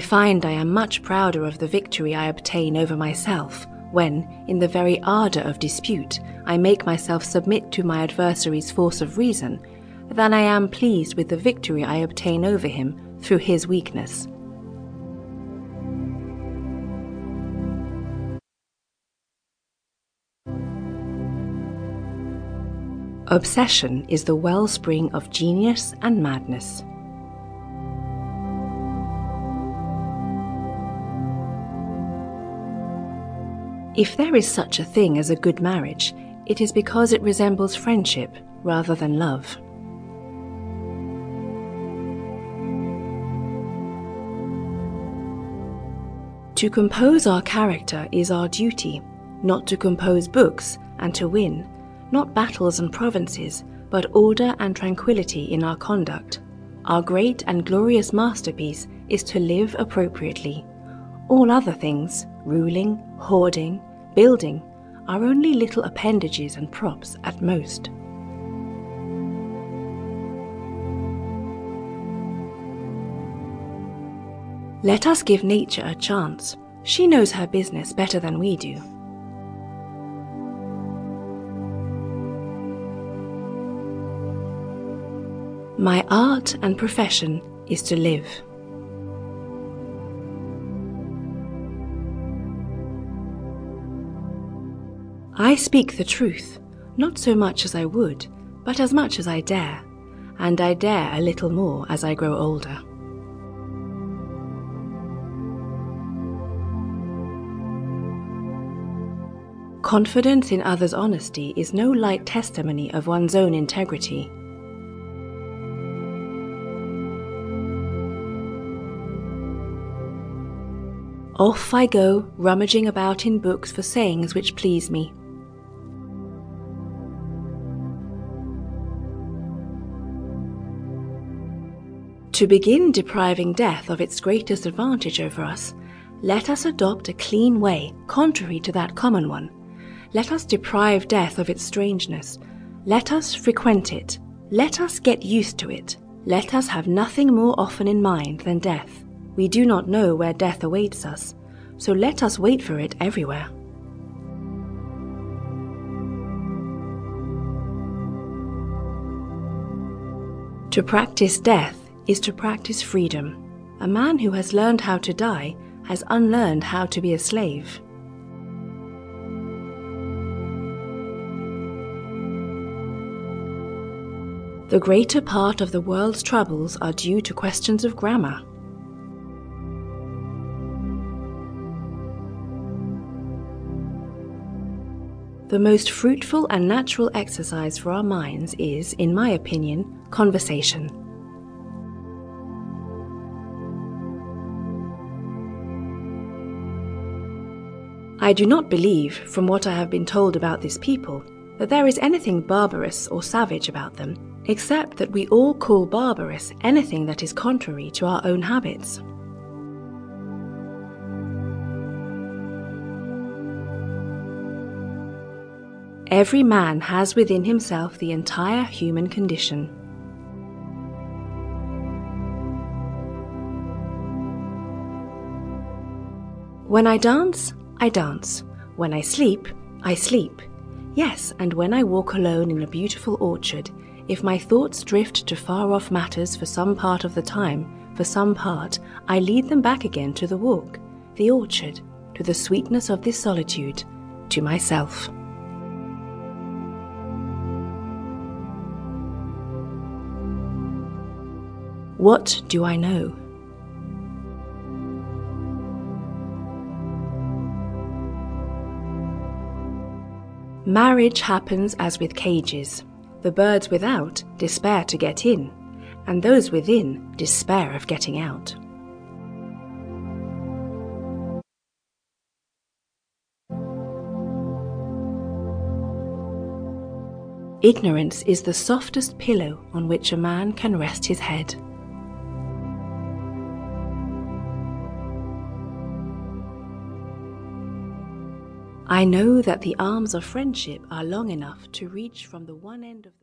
I find I am much prouder of the victory I obtain over myself when, in the very ardour of dispute, I make myself submit to my adversary's force of reason, than I am pleased with the victory I obtain over him through his weakness. Obsession is the wellspring of genius and madness. If there is such a thing as a good marriage, it is because it resembles friendship rather than love. To compose our character is our duty, not to compose books and to win, not battles and provinces, but order and tranquility in our conduct. Our great and glorious masterpiece is to live appropriately. All other things, ruling, hoarding, building, are only little appendages and props at most. Let us give nature a chance. She knows her business better than we do. My art and profession is to live. I speak the truth, not so much as I would, but as much as I dare, and I dare a little more as I grow older. Confidence in others' honesty is no light testimony of one's own integrity. Off I go, rummaging about in books for sayings which please me. To begin depriving death of its greatest advantage over us, let us adopt a clean way contrary to that common one. Let us deprive death of its strangeness. Let us frequent it. Let us get used to it. Let us have nothing more often in mind than death. We do not know where death awaits us, so let us wait for it everywhere. To practice death is to practice freedom. A man who has learned how to die has unlearned how to be a slave. The greater part of the world's troubles are due to questions of grammar. The most fruitful and natural exercise for our minds is, in my opinion, conversation. I do not believe, from what I have been told about this people, that there is anything barbarous or savage about them, except that we all call barbarous anything that is contrary to our own habits. Every man has within himself the entire human condition. When I dance, I dance. When I sleep, I sleep. Yes, and when I walk alone in a beautiful orchard, if my thoughts drift to far off matters for some part of the time, for some part, I lead them back again to the walk, the orchard, to the sweetness of this solitude, to myself. What do I know? Marriage happens as with cages. The birds without despair to get in, and those within despair of getting out. Ignorance is the softest pillow on which a man can rest his head. I know that the arms of friendship are long enough to reach from the one end of the